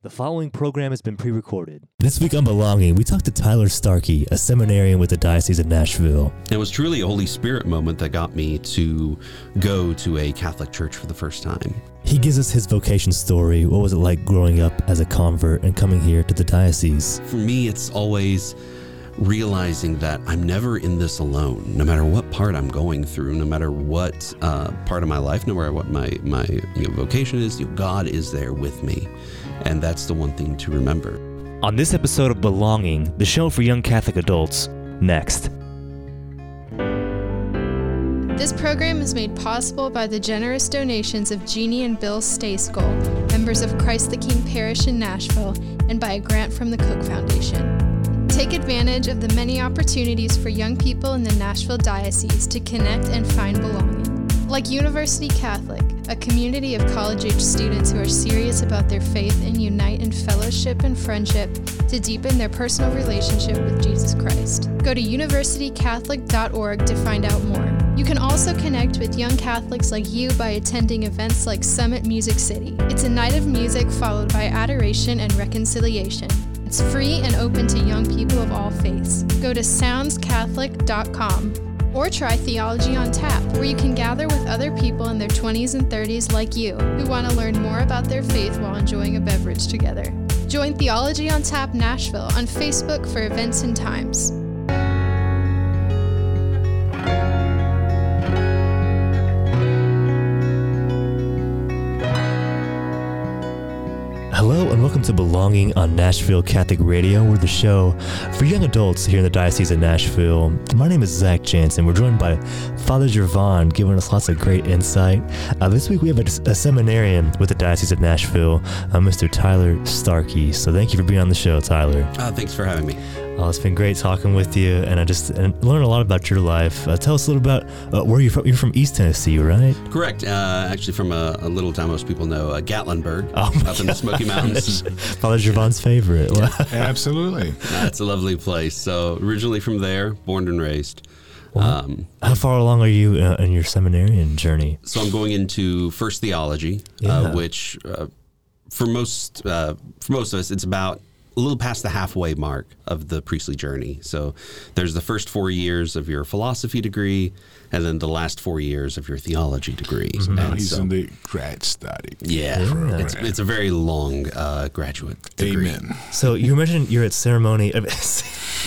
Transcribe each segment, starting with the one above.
The following program has been pre recorded. This week on Belonging, we talked to Tyler Starkey, a seminarian with the Diocese of Nashville. It was truly a Holy Spirit moment that got me to go to a Catholic church for the first time. He gives us his vocation story. What was it like growing up as a convert and coming here to the diocese? For me, it's always realizing that I'm never in this alone. No matter what part I'm going through, no matter what uh, part of my life, no matter what my my you know, vocation is, you know, God is there with me, and that's the one thing to remember. On this episode of Belonging, the show for young Catholic adults, next. This program is made possible by the generous donations of Jeannie and Bill Stayskull, members of Christ the King Parish in Nashville, and by a grant from the Cook Foundation. Take advantage of the many opportunities for young people in the Nashville Diocese to connect and find belonging. Like University Catholic, a community of college age students who are serious about their faith and unite in fellowship and friendship to deepen their personal relationship with Jesus Christ. Go to universitycatholic.org to find out more. You can also connect with young Catholics like you by attending events like Summit Music City. It's a night of music followed by adoration and reconciliation. It's free and open to young people of all faiths. Go to soundscatholic.com or try Theology on Tap, where you can gather with other people in their 20s and 30s like you who want to learn more about their faith while enjoying a beverage together. Join Theology on Tap Nashville on Facebook for events and times. Hello and welcome to Belonging on Nashville Catholic Radio. We're the show for young adults here in the Diocese of Nashville. My name is Zach Jansen. We're joined by Father Gervon, giving us lots of great insight. Uh, this week we have a, a, seminarian with the Diocese of Nashville, uh, Mr. Tyler Starkey. So thank you for being on the show, Tyler. Uh, thanks for having me. Oh, it's been great talking with you, and I just and learned a lot about your life. Uh, tell us a little about uh, where you're from. You're from East Tennessee, right? Correct. Uh, actually, from a, a, little town most people know, uh, Gatlinburg, oh up gosh. in the Smoky Mountains. Father Gervon's favorite. Yeah. Absolutely. it's a lovely place. So originally from there, born and raised. Um, How far along are you uh, in your seminarian journey? So I'm going into first theology, uh, yeah. which for most for most of us, it's about a little past the halfway mark of the priestly journey. So there's the first four years of your philosophy degree, and then the last four years of your theology degree. Mm-hmm. Now he's so, in the grad study. Yeah, yeah. It's, it's, a very long uh, graduate degree. Amen. So you mentioned you're at ceremony.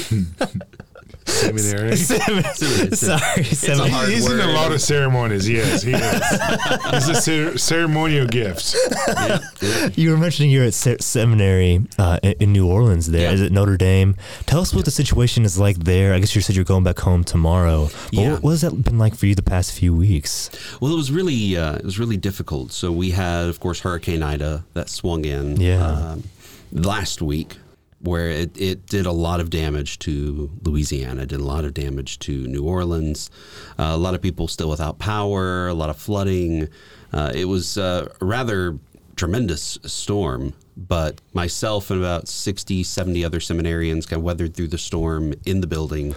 Seminary. Seminary. Sorry, seminary. He's word. in a lot of ceremonies. Yes, he is. He's a cer- ceremonial gift. Yeah, yeah. You were mentioning you're at se- seminary uh, in New Orleans. There yeah. is it Notre Dame? Tell us what the situation is like there. I guess you said you're going back home tomorrow. yeah. What, what, has that been like for you the past few weeks? Well, it was really uh, it was really difficult. So we had, of course, Hurricane Ida that swung in. Yeah. Um, last week where it, it did a lot of damage to Louisiana, did a lot of damage to New Orleans. Uh, a lot of people still without power, a lot of flooding. Uh, it was uh, a rather tremendous storm, but myself and about 60, 70 other seminarians kind of weathered through the storm in the building.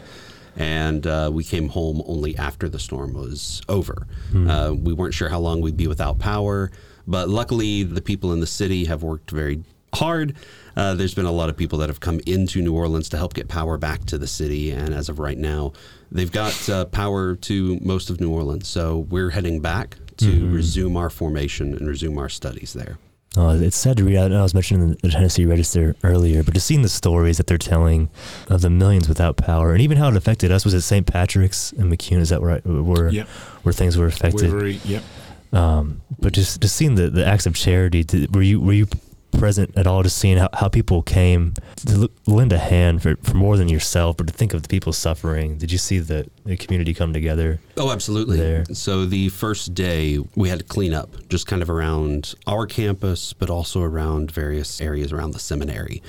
And uh, we came home only after the storm was over. Hmm. Uh, we weren't sure how long we'd be without power, but luckily the people in the city have worked very hard uh, there's been a lot of people that have come into New Orleans to help get power back to the city, and as of right now, they've got uh, power to most of New Orleans. So we're heading back to mm-hmm. resume our formation and resume our studies there. Oh, it's sad to read. I, I was mentioning the Tennessee Register earlier, but just seeing the stories that they're telling of the millions without power, and even how it affected us. Was it St. Patrick's and McEwen? Is that where where, yep. where things were affected? Very, yep. Um, but just just seeing the, the acts of charity, were you were you present at all, just seeing how, how people came to lend a hand for, for more than yourself, but to think of the people suffering? Did you see the, the community come together? Oh, absolutely. There? So the first day we had to clean up just kind of around our campus, but also around various areas around the seminary.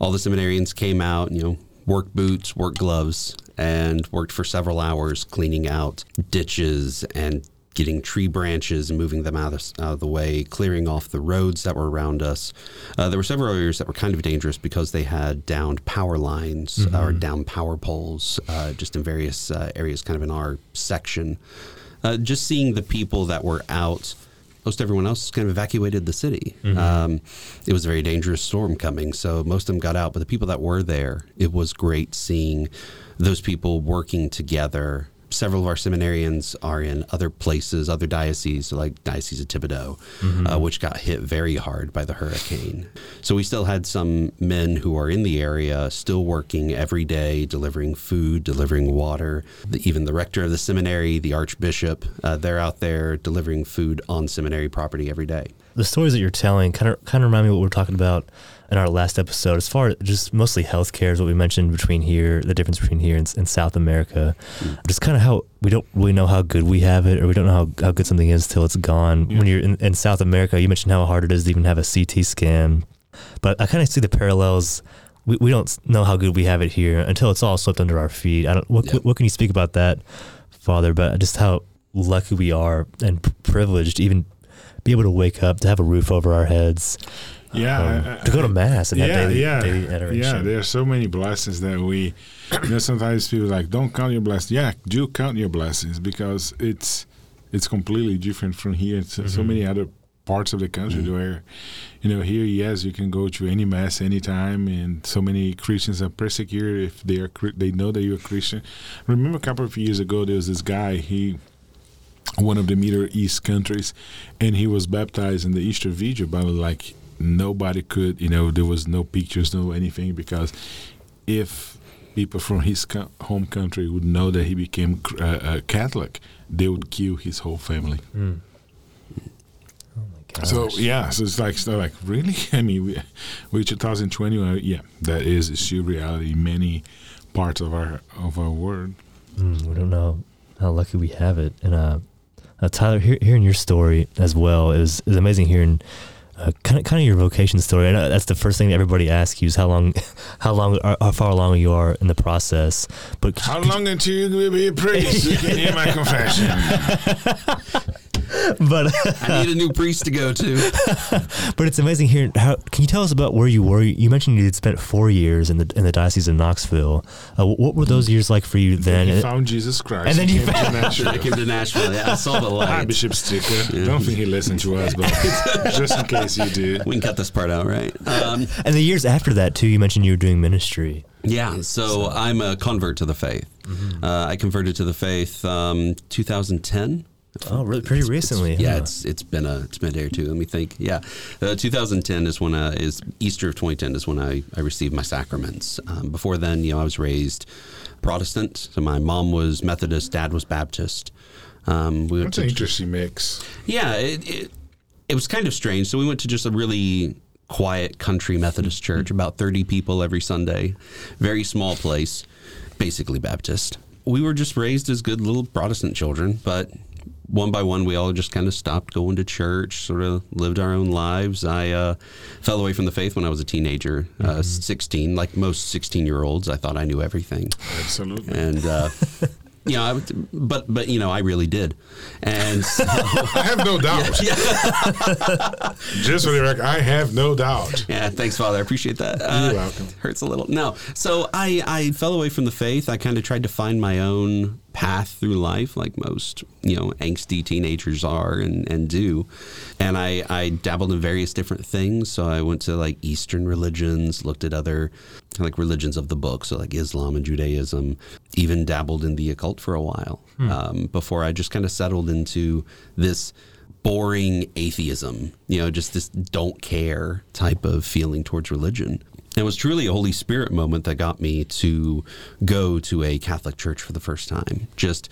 All the seminarians came out, you know, work boots, work gloves, and worked for several hours cleaning out ditches and getting tree branches and moving them out of, out of the way, clearing off the roads that were around us. Uh, there were several areas that were kind of dangerous because they had downed power lines mm-hmm. or down power poles uh, just in various uh, areas, kind of in our section. Uh, just seeing the people that were out most everyone else kind of evacuated the city. Um, it was a very dangerous storm coming, so most of them got out. But the people that were there, it was great seeing those people working together. Several of our seminarians are in other places, other dioceses, like Diocese of Thibodaux, uh, which got hit very hard by the hurricane. So we still had some men who are in the area still working every day, delivering food, delivering water. The, even the rector of the seminary, the archbishop, uh, they're out there delivering food on seminary property every day. the stories that you're telling kind of kind of remind me of what we're talking about in our last episode. As far as just mostly healthcare is what we mentioned between here, the difference between here and, and South America. Mm. Just kind of how we don't really know how good we have it, or we don't know how, how good something is till it's gone. When you're in, in South America, you mentioned how hard it is to even have a CT scan. But I kind of see the parallels. We, we don't know how good we have it here until it's all slipped under our feet. I don't. What, Yeah. what, can you speak about that, Father? But just how lucky we are and privileged to even be able to wake up, to have a roof over our heads, Yeah, um, to go to mass and have yeah, daily, yeah, daily adoration. yeah. There are so many blessings that we. You know, sometimes people are like don't count your blessings. Yeah, do count your blessings because it's it's completely different from here. So, so many other parts of the country where, you know, here yes, you can go to any mass anytime, and so many Christians are persecuted if they are they know that you're a Christian. Remember a couple of years ago, there was this guy he one of the Middle East countries, and he was baptized in the Easter Vigil, but like nobody could, you know, there was no pictures, no anything, because if people from his co- home country would know that he became cr- uh, uh, Catholic, they would kill his whole family. Mm. Oh my gosh. So yeah, so it's like, so like really, I mean, we, we 2020, uh, yeah, that is still reality in many parts of our of our world. Mm, we don't know how lucky we have it. And uh, uh, Tyler, hear, hearing your story as well is is amazing. Hearing uh, kind of kind of your vocation story. I know that's the first thing everybody asks you is how long, how long, how far along you are in the process. But How long until you will be a priest? You can hear my confession. but I need a new priest to go to. but it's amazing here. how. Can you tell us about where you were? You mentioned you had spent four years in the in the diocese of Knoxville. Uh, what were those years like for you then? He found Jesus Christ. And then He you came to Nashville. I came to Nashville. Yeah, I saw the Hi, light. Bishop Stika. Don't think he listened to us, but just in case you did. We can cut this part out, right? Um, and the years after that too, you mentioned you were doing ministry. yeah, so I'm a convert to the faith. Uh, I converted to the faith um, 2010. Oh, really? Pretty recently? Yeah, huh? it's it's been a it's been a day or two. Let me think. Yeah, uh, 2010 is when uh, is Easter of 2010 is when I, I received my sacraments. Um, before then, you know, I was raised Protestant. So my mom was Methodist, dad was Baptist. Um, we went That's an to interesting mix. yeah, it, it it was kind of strange. So we went to just a really quiet country Methodist church, about 30 people every Sunday, very small place, basically Baptist. We were just raised as good little Protestant children, but one by one, we all just kind of stopped going to church, sort of lived our own lives. I uh, fell away from the faith when I was a teenager, uh, 16. Like most 16 year olds, I thought I knew everything Absolutely. and uh, you know, I would, but but you know, I really did, and so, I have no doubt. Just for the record, I have no doubt. yeah, thanks, Father. I appreciate that. You're Uh, welcome. Hurts a little. No, so I I fell away from the faith. I kind of tried to find my own path through life, like most you know angsty teenagers are and and do, and I I dabbled in various different things. So I went to like Eastern religions, looked at other like religions of the book, so like Islam and Judaism. Even dabbled in the occult for a while um, before I just kind of settled into this boring atheism, you know, just this don't care type of feeling towards religion. It was truly a Holy Spirit moment that got me to go to a Catholic church for the first time. Just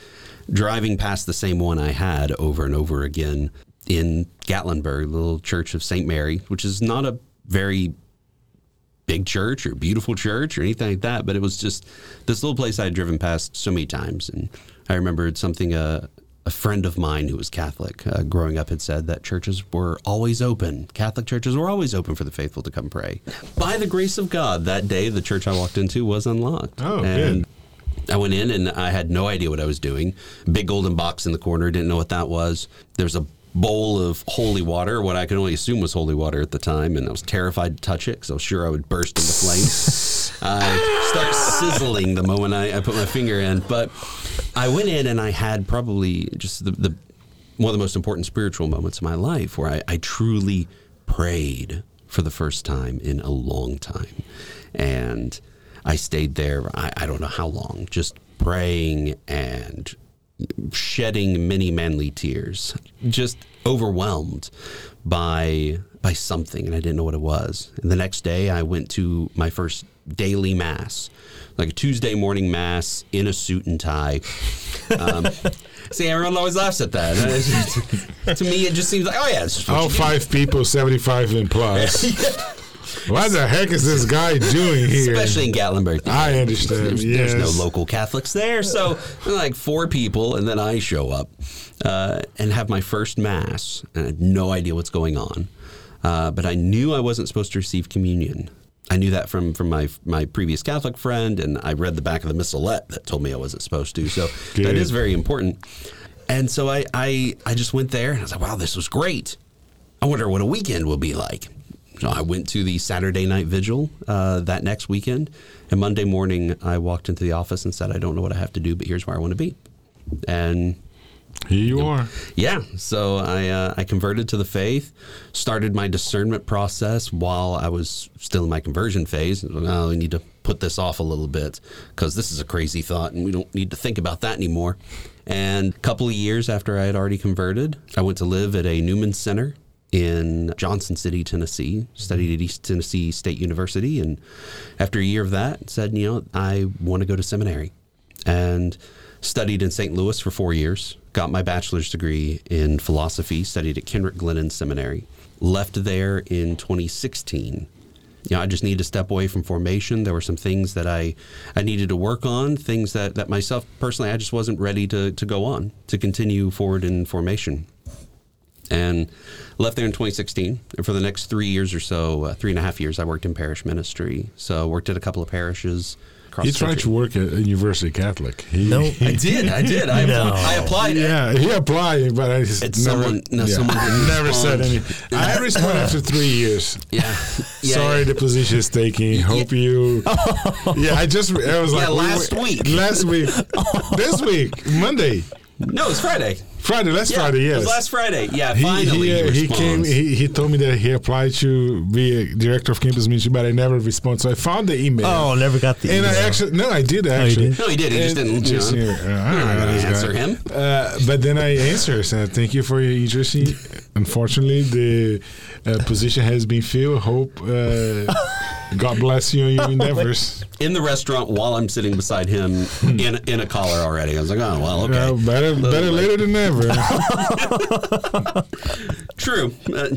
driving past the same one I had over and over again in Gatlinburg, little church of St. Mary, which is not a very big church or beautiful church or anything like that, but it was just this little place I had driven past so many times. And I remembered something a, a friend of mine who was Catholic uh, growing up had said that churches were always open. Catholic churches were always open for the faithful to come pray. By the grace of God, that day the church I walked into was unlocked. Oh, and good. I went in and I had no idea what I was doing. Big golden box in the corner, didn't know what that was. There's a bowl of holy water, what I could only assume was holy water at the time, and I was terrified to touch it because I was sure I would burst into flames. I start sizzling the moment I, I put my finger in. But I went in and I had probably just the, the one of the most important spiritual moments of my life where I, I truly prayed for the first time in a long time. And I stayed there, I, I don't know how long, just praying and shedding many manly tears, just overwhelmed by by something, and I didn't know what it was. And the next day, I went to my first daily mass, like a Tuesday morning mass in a suit and tie. Um, see, everyone always laughs at that. to me, it just seems like, oh yeah, it's just All five people, 75 and plus. What the heck is this guy doing here? Especially in Gatlinburg. I understand, There's, there's no local Catholics there. So, like four people, and then I show up uh, and have my first Mass. And I had no idea what's going on. Uh, but I knew I wasn't supposed to receive communion. I knew that from, from my my previous Catholic friend, and I read the back of the missalette that told me I wasn't supposed to. So that Good. is very important. And so I, I I just went there and I was like, wow, this was great. I wonder what a weekend will be like. So I went to the Saturday night vigil uh, that next weekend, and Monday morning I walked into the office and said, "I don't know what I have to do, but here's where I want to be." And Here you are. yeah, so I uh, I converted to the faith, started my discernment process while I was still in my conversion phase. Now we need to put this off a little bit because this is a crazy thought, and we don't need to think about that anymore. And a couple of years after I had already converted, I went to live at a Newman Center in Johnson City, Tennessee. Studied at East Tennessee State University, and after a year of that, said, you know, I want to go to seminary, and studied in St. Louis for four years. Got my bachelor's degree in philosophy. Studied at Kenrick Glennon Seminary. Left there in 2016. You know, I just needed to step away from formation. There were some things that I, I needed to work on, things that, that myself personally, I just wasn't ready to, to go on, to continue forward in formation and left there in 2016. And for the next three years or so, uh, three and a half years, I worked in parish ministry. So worked at a couple of parishes. Across He the tried country. to work at University Catholic. He, No, I did. I did. I, No. I applied. Yeah, he applied, but I just It's never, someone- no, yeah, someone didn't never said respond. anything. I responded after three years. Yeah. yeah. Sorry, the position is taking. Hope you. Yeah, I just. I was like Yeah, we last were- week. Last week. this week, Monday, No, it's Friday. Friday. Last Yeah, Friday. It was last Friday. Yeah, he finally. he, uh, he came. He, he told me that he applied to be a director of campus ministry, but I never responded. So I found the email. Oh, never got the And I actually no, I did actually. did? No, he did. He just And didn't. Just, you know, uh, I don't know gonna guy. answer him. Uh, but then I answered, said, "Thank you for your interest. Unfortunately, the uh, position has been filled. Hope uh, God bless you in your endeavors. In the restaurant while I'm sitting beside him in in a collar already. I was like, oh well, okay. Better, better later than never. True. Uh,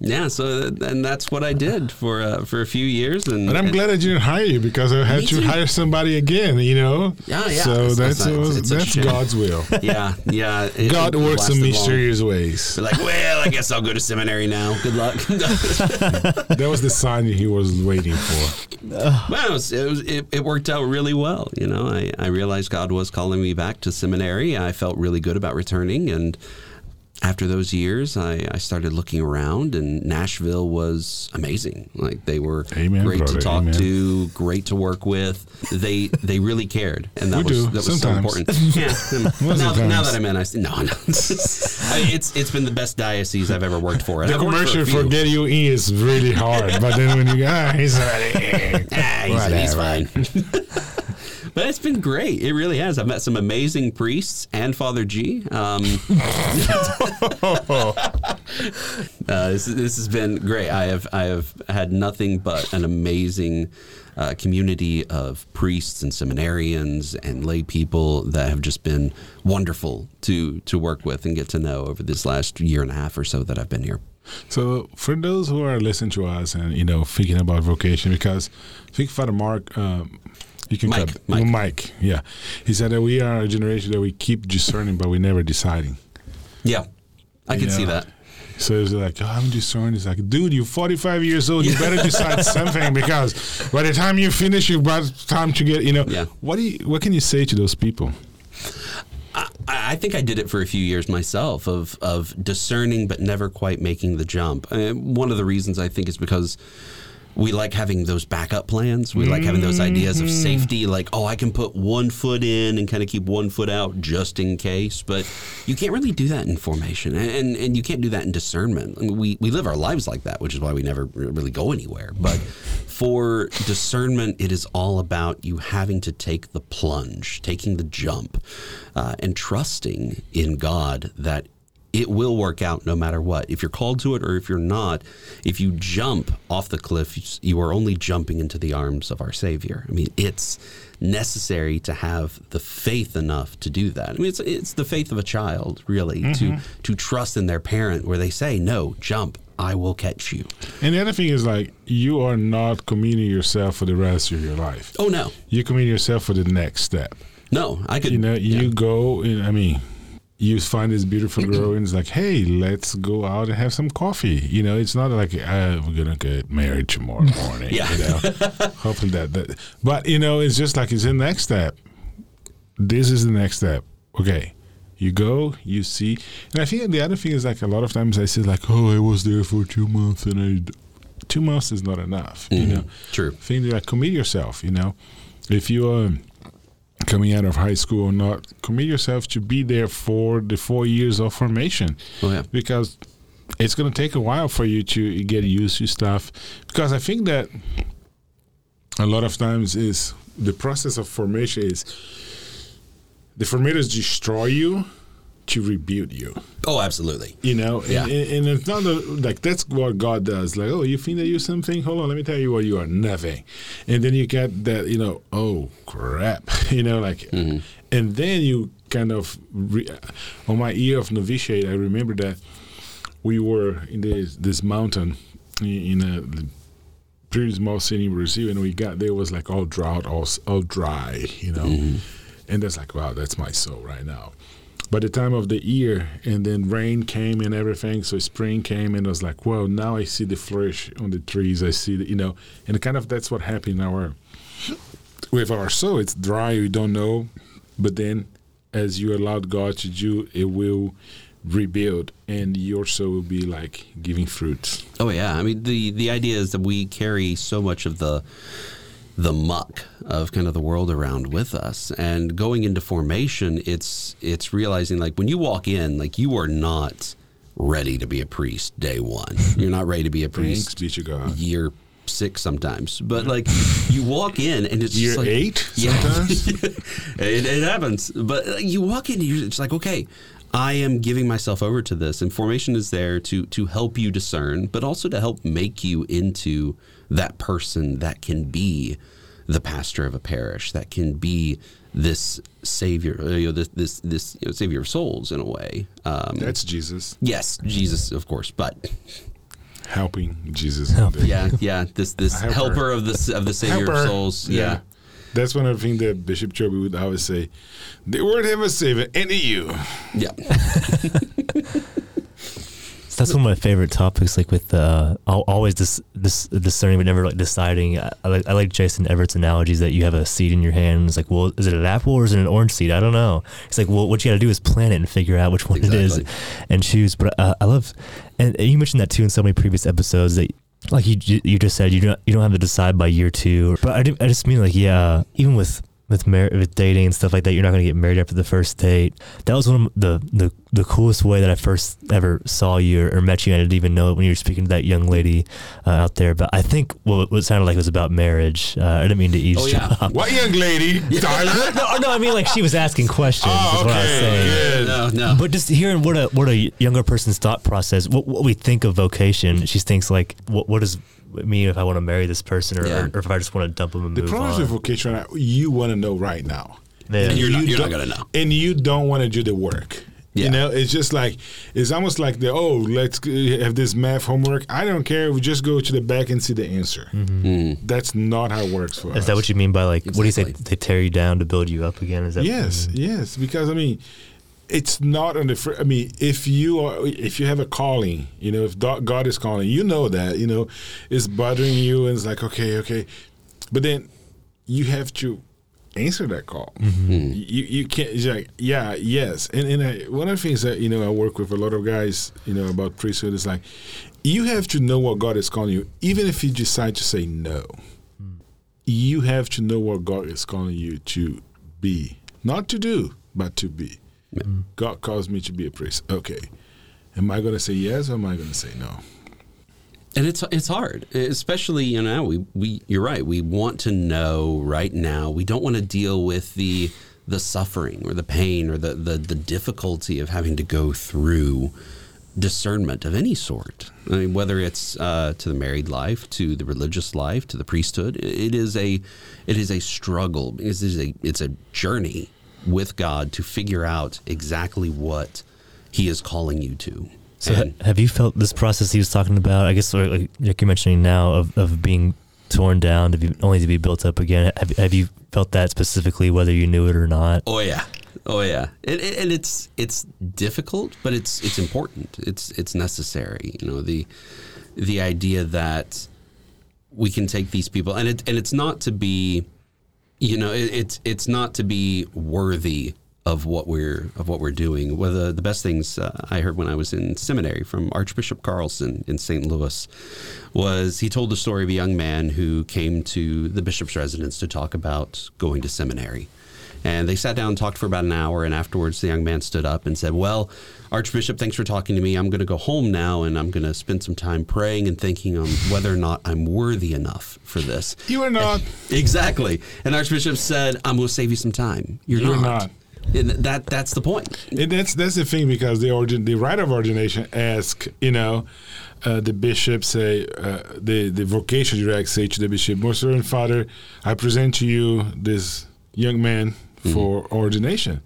yeah. So th- and that's what I did for uh, for a few years. And But I'm and- glad I didn't hire you because I had to hire somebody again. You know. Yeah, yeah. So It's- that's it's it's that's. God's will. Yeah, yeah. it- God it works in lasted long. mysterious ways. They're like, well, I guess I'll go to seminary now. Good luck. That was the sign he was waiting for. well, it, was, it, was, it, it worked out really well. You know, I, I realized God was calling me back to seminary. I felt really good about returning. And after those years, I, I started looking around, and Nashville was amazing. Like they were Amen, great brother, to talk amen. to, great to work with. They they really cared, and that We was do, that was so important. Yeah. now, now that I'm in, I see, no, no. I it's it's been the best diocese I've ever worked for. and The I've commercial for, few. get you in is really hard, but then when you go, ah, he's already Ah, he's, he's fine. But it's been great. It really has. I've met some amazing priests and Father G. Um, uh, this, this has been great. I have I have had nothing but an amazing uh, community of priests and seminarians and lay people that have just been wonderful to to work with and get to know over this last year and a half or so that I've been here. So, for those who are listening to us and you know thinking about vocation, because I think Father Mark, um, you can Mike, cut Mike. Mike, yeah, he said that we are a generation that we keep discerning, but we never deciding. Yeah, I can see that. So it's like, oh, I'm discerning. It's like, dude, you're 45 years old. You better decide something because by the time you finish, you've got time to get, you know. Yeah. What do you, What can you say to those people? I, I think I did it for a few years myself of of discerning but never quite making the jump. And one of the reasons I think is because we like having those backup plans. We like having those ideas of safety, like, oh, I can put one foot in and kind of keep one foot out just in case. But you can't really do that in formation, and and, and you can't do that in discernment. I mean, we we live our lives like that, which is why we never really go anywhere. But for discernment, it is all about you having to take the plunge, taking the jump, uh, and trusting in God that it will work out no matter what. If you're called to it or if you're not, if you jump off the cliff, you are only jumping into the arms of our Savior. I mean, it's necessary to have the faith enough to do that. I mean, it's it's the faith of a child, really, to mm-hmm. to trust in their parent, where they say, "No, jump, I will catch you." And the other thing is like you are not committing yourself for the rest of your life. Oh no, You commit yourself for the next step. no, I could. You know, yeah. go. I mean, you find this beautiful girl, and it's like, hey, let's go out and have some coffee. You know, it's not like uh, we're gonna get married tomorrow morning. Yeah. You know, hopefully that, that. But you know, it's just like it's the next step. This is the next step. Okay. You go, you see, and I think the other thing is like a lot of times I say like, oh, I was there for two months, and I, two months is not enough. You Mhm. know, True. thing like commit yourself you know if you are coming out of high school or not commit yourself to be there for the four years of formation Oh yeah. because it's going to take a while for you to get used to stuff because i think that a lot of times is the process of formation is the formators destroy you to rebuild you. Oh, absolutely. you know Yeah. and, and, it's not a, like that's what god does. Like oh you think that you're something? Hold on let me tell you what you are nothing. And then you get that you know oh crap. You know like mm-hmm. and then you kind of re- on my year of novitiate i remember that we were in this this mountain in, in uh, a pretty small city in brazil and we got there was like all drought all, all dry you know? Mm-hmm. And that's like wow that's my soul right now by the time of the year and then rain came and everything so spring came and I was like well now i see the flourish on the trees. I see the, you know? And kind of that's what happened in our with our soul it's dry we don't know but then as you allowed god to do it will rebuild and your soul will be like giving fruits. Oh yeah, I mean the the idea is that we carry so much of the the muck of kind of the world around with us, and going into formation, it's it's realizing like when you walk in, like you are not ready to be a priest day one. You're not ready to be a thanks priest be to god year six sometimes, but like you walk in and it's year like, eight Yeah. sometimes it, it happens. But you walk in, and you're it's like, okay, I am giving myself over to this, and formation is there to to help you discern, but also to help make you into that person that can be the pastor of a parish, that can be this savior, uh, you know, this this this you know, savior of souls in a way. Um, that's jesus yes, Jesus, of course, but helping jesus Help. yeah, yeah, this this helper. helper of the of the savior Helper. of souls, yeah. That's one of the things that Bishop Choby would always say. The word have a savior, any of you. Yeah. So that's one of my favorite topics, like with uh, always this this discerning but never like deciding. I, I, like, I like Jason Evert's analogies that you have a seed in your hand. It's like, well, is it an apple or is it an orange seed? I don't know. It's like, well, what you got to do is plant it and figure out which one it is, and choose. But uh, I love, and you mentioned that too in so many previous episodes that. Like you, you just said, you don't you don't have to decide by year two. But I, I just mean like yeah, even with with mar- with dating and stuff like that, you're not going to get married after the first date. That was one of the the, the coolest way that I first ever saw you or, or met you. I didn't even know it when you were speaking to that young lady uh, out there. But I think what, what it sounded like was about marriage. Uh, I didn't mean to eavesdrop. yeah. What young lady? Tyler? no, no, I mean like she was asking questions. Oh, is what I was okay, saying. good. No, no. But just hearing what a what a younger person's thought process, what, what we think of vocation, she thinks like, what what does it mean if I want to marry this person, or, Yeah. or, if I just want to dump them and The move problem on? with vocation, right you want to know right now. Yeah. And you're not- you you're not don't- gonna know. And you don't want to do the work. Yeah. You know, it's just like it's almost like the oh, let's have this math homework. I don't care. We just go to the back and see the answer. Mm. That's not how it works for us. Is that what you mean by like what do you say? They tear you down to build you up again? Is that Yes, yes. Because I mean, it's not on the. Fr- I mean, if you are, if you have a calling, you know, if God is calling, you know that, you know, it's bothering you, and it's like, okay, okay, but then you have to answer that call. Mm-hmm. You you can't it's like yeah yes and and I, one of the things that you know I work with a lot of guys you know about priesthood is like you have to know what God is calling you even if you decide to say no. You have to know what God is calling you to be, not to do, but to be. God calls me to be a priest. Okay, am I going to say yes or am I going to say no? And it's it's hard, especially you know we we you're right. We want to know right now. We don't want to deal with the the suffering or the pain or the the, the difficulty of having to go through discernment of any sort. I mean, whether it's uh, to the married life, to the religious life, to the priesthood, it is a it is a struggle. It is a it's a journey with God to figure out exactly what He is calling you to. So And- have you felt this process he was talking about? I guess like, like you're mentioning now of, of being torn down to be only to be built up again. Have, have you felt that specifically, whether you knew it or not? Oh yeah, oh yeah, and, and and it's it's difficult, but it's it's important. It's it's necessary. You know the the idea that we can take these people, and it and it's not to be, you know, it, it's it's not to be worthy of what we're of what we're doing. One of the, the best things uh, I heard when I was in seminary from Archbishop Carlson in St. Louis was he told the story of a young man who came to the bishop's residence to talk about going to seminary. And they sat down and talked for about an hour. And afterwards, the young man stood up and said, Well, Archbishop, thanks for talking to me. I'm going to go home now and I'm going to spend some time praying and thinking on whether or not I'm worthy enough for this. You are not. Exactly. And Archbishop said, I'm going to save you some time. You're, You're not. not. And that, that's the point. And that's that's the thing because the origin, the rite of ordination ask you know uh, the bishop say uh, the the vocation direct say to the bishop, most reverend father, I present to you this young man for ordination.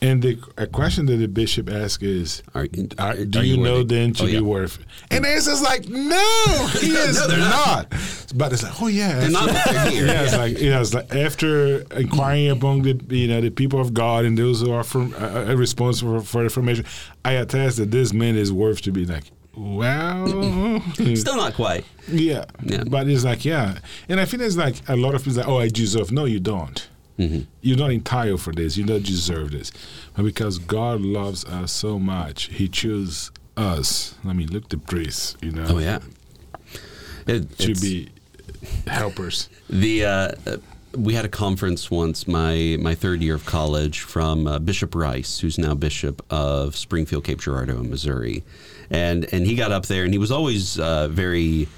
And the a question that the bishop asks is, Are- are- are do you you, know then to Oh, be yeah. worth? it? And the answer's like, no, he is No, they're not. But it's like, oh yeah, They're not that's- what they're here. yeah, it's like you know, it's like after inquiring among the you know the people of God and those who are from, uh, uh, responsible for, for information, I attest that this man is worth to be like, well, Still not quite. yeah. Yeah. But it's like yeah, and I think it's like a lot of people like, oh, I deserve. No, you don't. You're not entitled for this. You don't deserve this. But because God loves us so much, He chose us. I mean, look the priests. You know. Oh, yeah. It, To be helpers. The uh, uh, we had a conference once, my my third year of college, from uh, Bishop Rice, who's now Bishop of Springfield, Cape Girardeau, in Missouri, and and he got up there, and he was always uh, very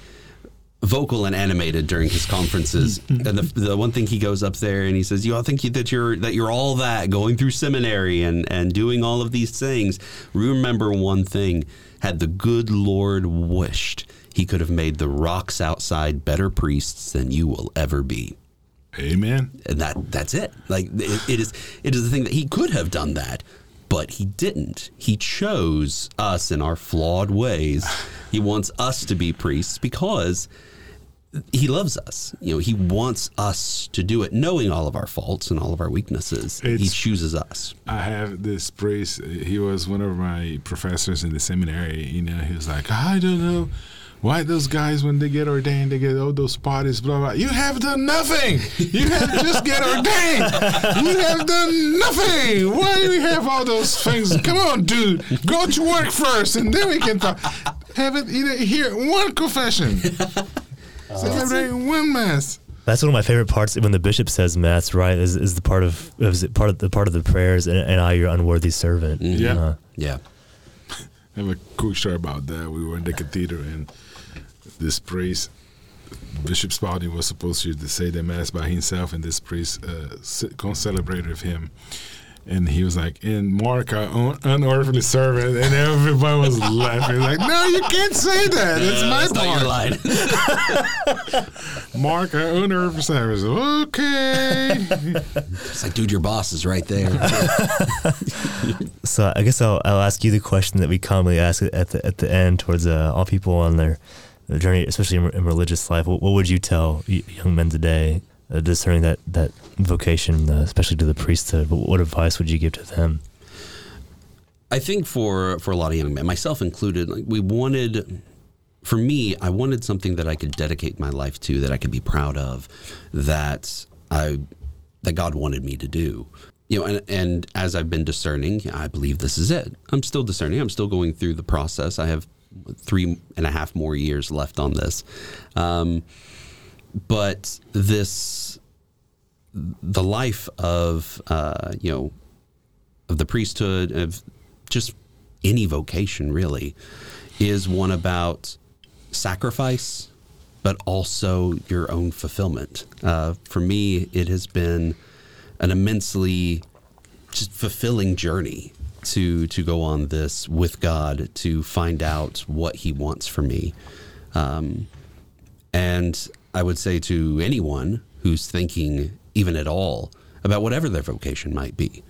vocal and animated during his conferences. Mm-hmm. and the, the one thing he goes up there and he says, "You all think you, that you're that you're all that going through seminary and and doing all of these things. Remember one thing: had the good Lord wished." He could have made the rocks outside better priests than you will ever be Amen. and that that's it. Like it, it is it is the thing that he could have done that, but he didn't. He chose us in our flawed ways. He wants us to be priests because he loves us. You know, he wants us to do it, knowing all of our faults and all of our weaknesses. he chooses us. I have this priest. He was one of my professors in the seminary. You know, he was like, I don't know why those guys, when they get ordained, they get all those parties, blah, blah. You have done nothing. You have just get ordained. You have done nothing. Why do you have all those things? Come on, dude. Go to work first, and then we can talk. Haven't either here one confession. Celebrate one mass. That's one of my favorite parts when the bishop says mass, right? Is, is the part of is it part of the part of the prayers and, and I your unworthy servant. Yeah. Uh, Yeah. I have a cool story about that. We were in the cathedral and this priest, Bishop Spalding, was supposed to say the mass by himself, and this priest uh, ce- come celebrate with him. And he was like, "In Mark, our un- unearthly servant," and everybody was laughing. Like, no, you can't say that. It's my That's not your part. line. Mark, our unearthly servant. Okay. it's like, dude, your boss is right there. So I guess I'll, I'll ask you the question that we commonly ask at the at the end towards uh, all people on their, their journey, especially in, in religious life. What, what would you tell young men today uh, discerning that that vocation, uh, especially to the priesthood? What, what advice would you give to them? I think for for a lot of young men, myself included, like we wanted for me, I wanted something that I could dedicate my life to, that I could be proud of, that I that God wanted me to do. You know, and, and as I've been discerning, I believe this is it. I'm still discerning. I'm still going through the process. I have three and a half more years left on this. Um, but this, the life of, uh, you know, of the priesthood, of just any vocation really, is one about sacrifice, but also your own fulfillment. Uh, for me, it has been an immensely just fulfilling journey to to go on this with God to find out what He wants for me. Um, and I would say to anyone who's thinking even at all about whatever their vocation might be,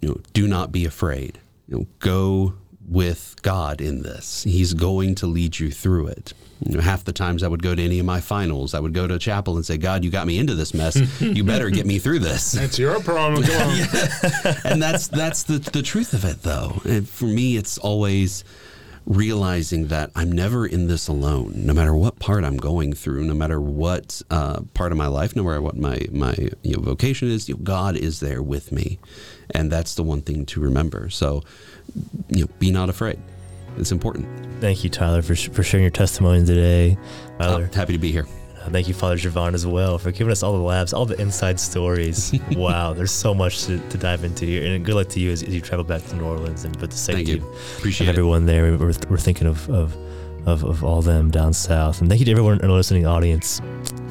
you know, do not be afraid. You know, go with God in this. He's going to lead you through it. You know, half the times I would go to any of my finals, I would go to a chapel and say, God, you got me into this mess. You better get me through this. That's your problem. Come on. and that's that's the, the truth of it though. And for me it's always realizing that I'm never in this alone, no matter what part I'm going through, no matter what uh, part of my life, no matter what my my you know, vocation is, you know, God is there with me, and that's the one thing to remember. So, you know, be not afraid. It's important. Thank you, Tyler, for, for sharing your testimony today. Tyler, Oh, happy to be here. Uh, thank you, Father Javon, as well, for giving us all the labs, all the inside stories. wow, there's so much to, to dive into here. And good luck to you as, as you travel back to New Orleans and but the Thank safety you. of Appreciate it. everyone there. We're, we're thinking of, of of, of all them down south. And thank you to everyone in the listening audience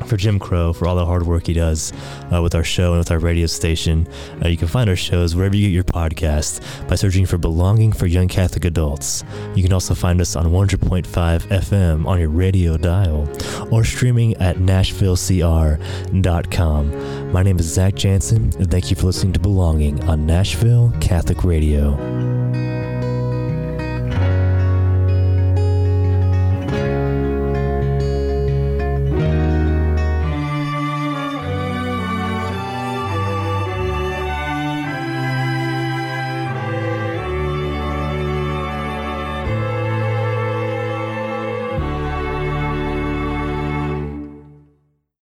for Jim Crow for all the hard work he does uh, with our show and with our radio station. Uh, you can find our shows wherever you get your podcast by searching for Belonging for Young Catholic Adults. You can also find us on 100.5 FM on your radio dial or streaming at NashvilleCR.com. My name is Zach Jansen, and thank you for listening to Belonging on Nashville Catholic Radio.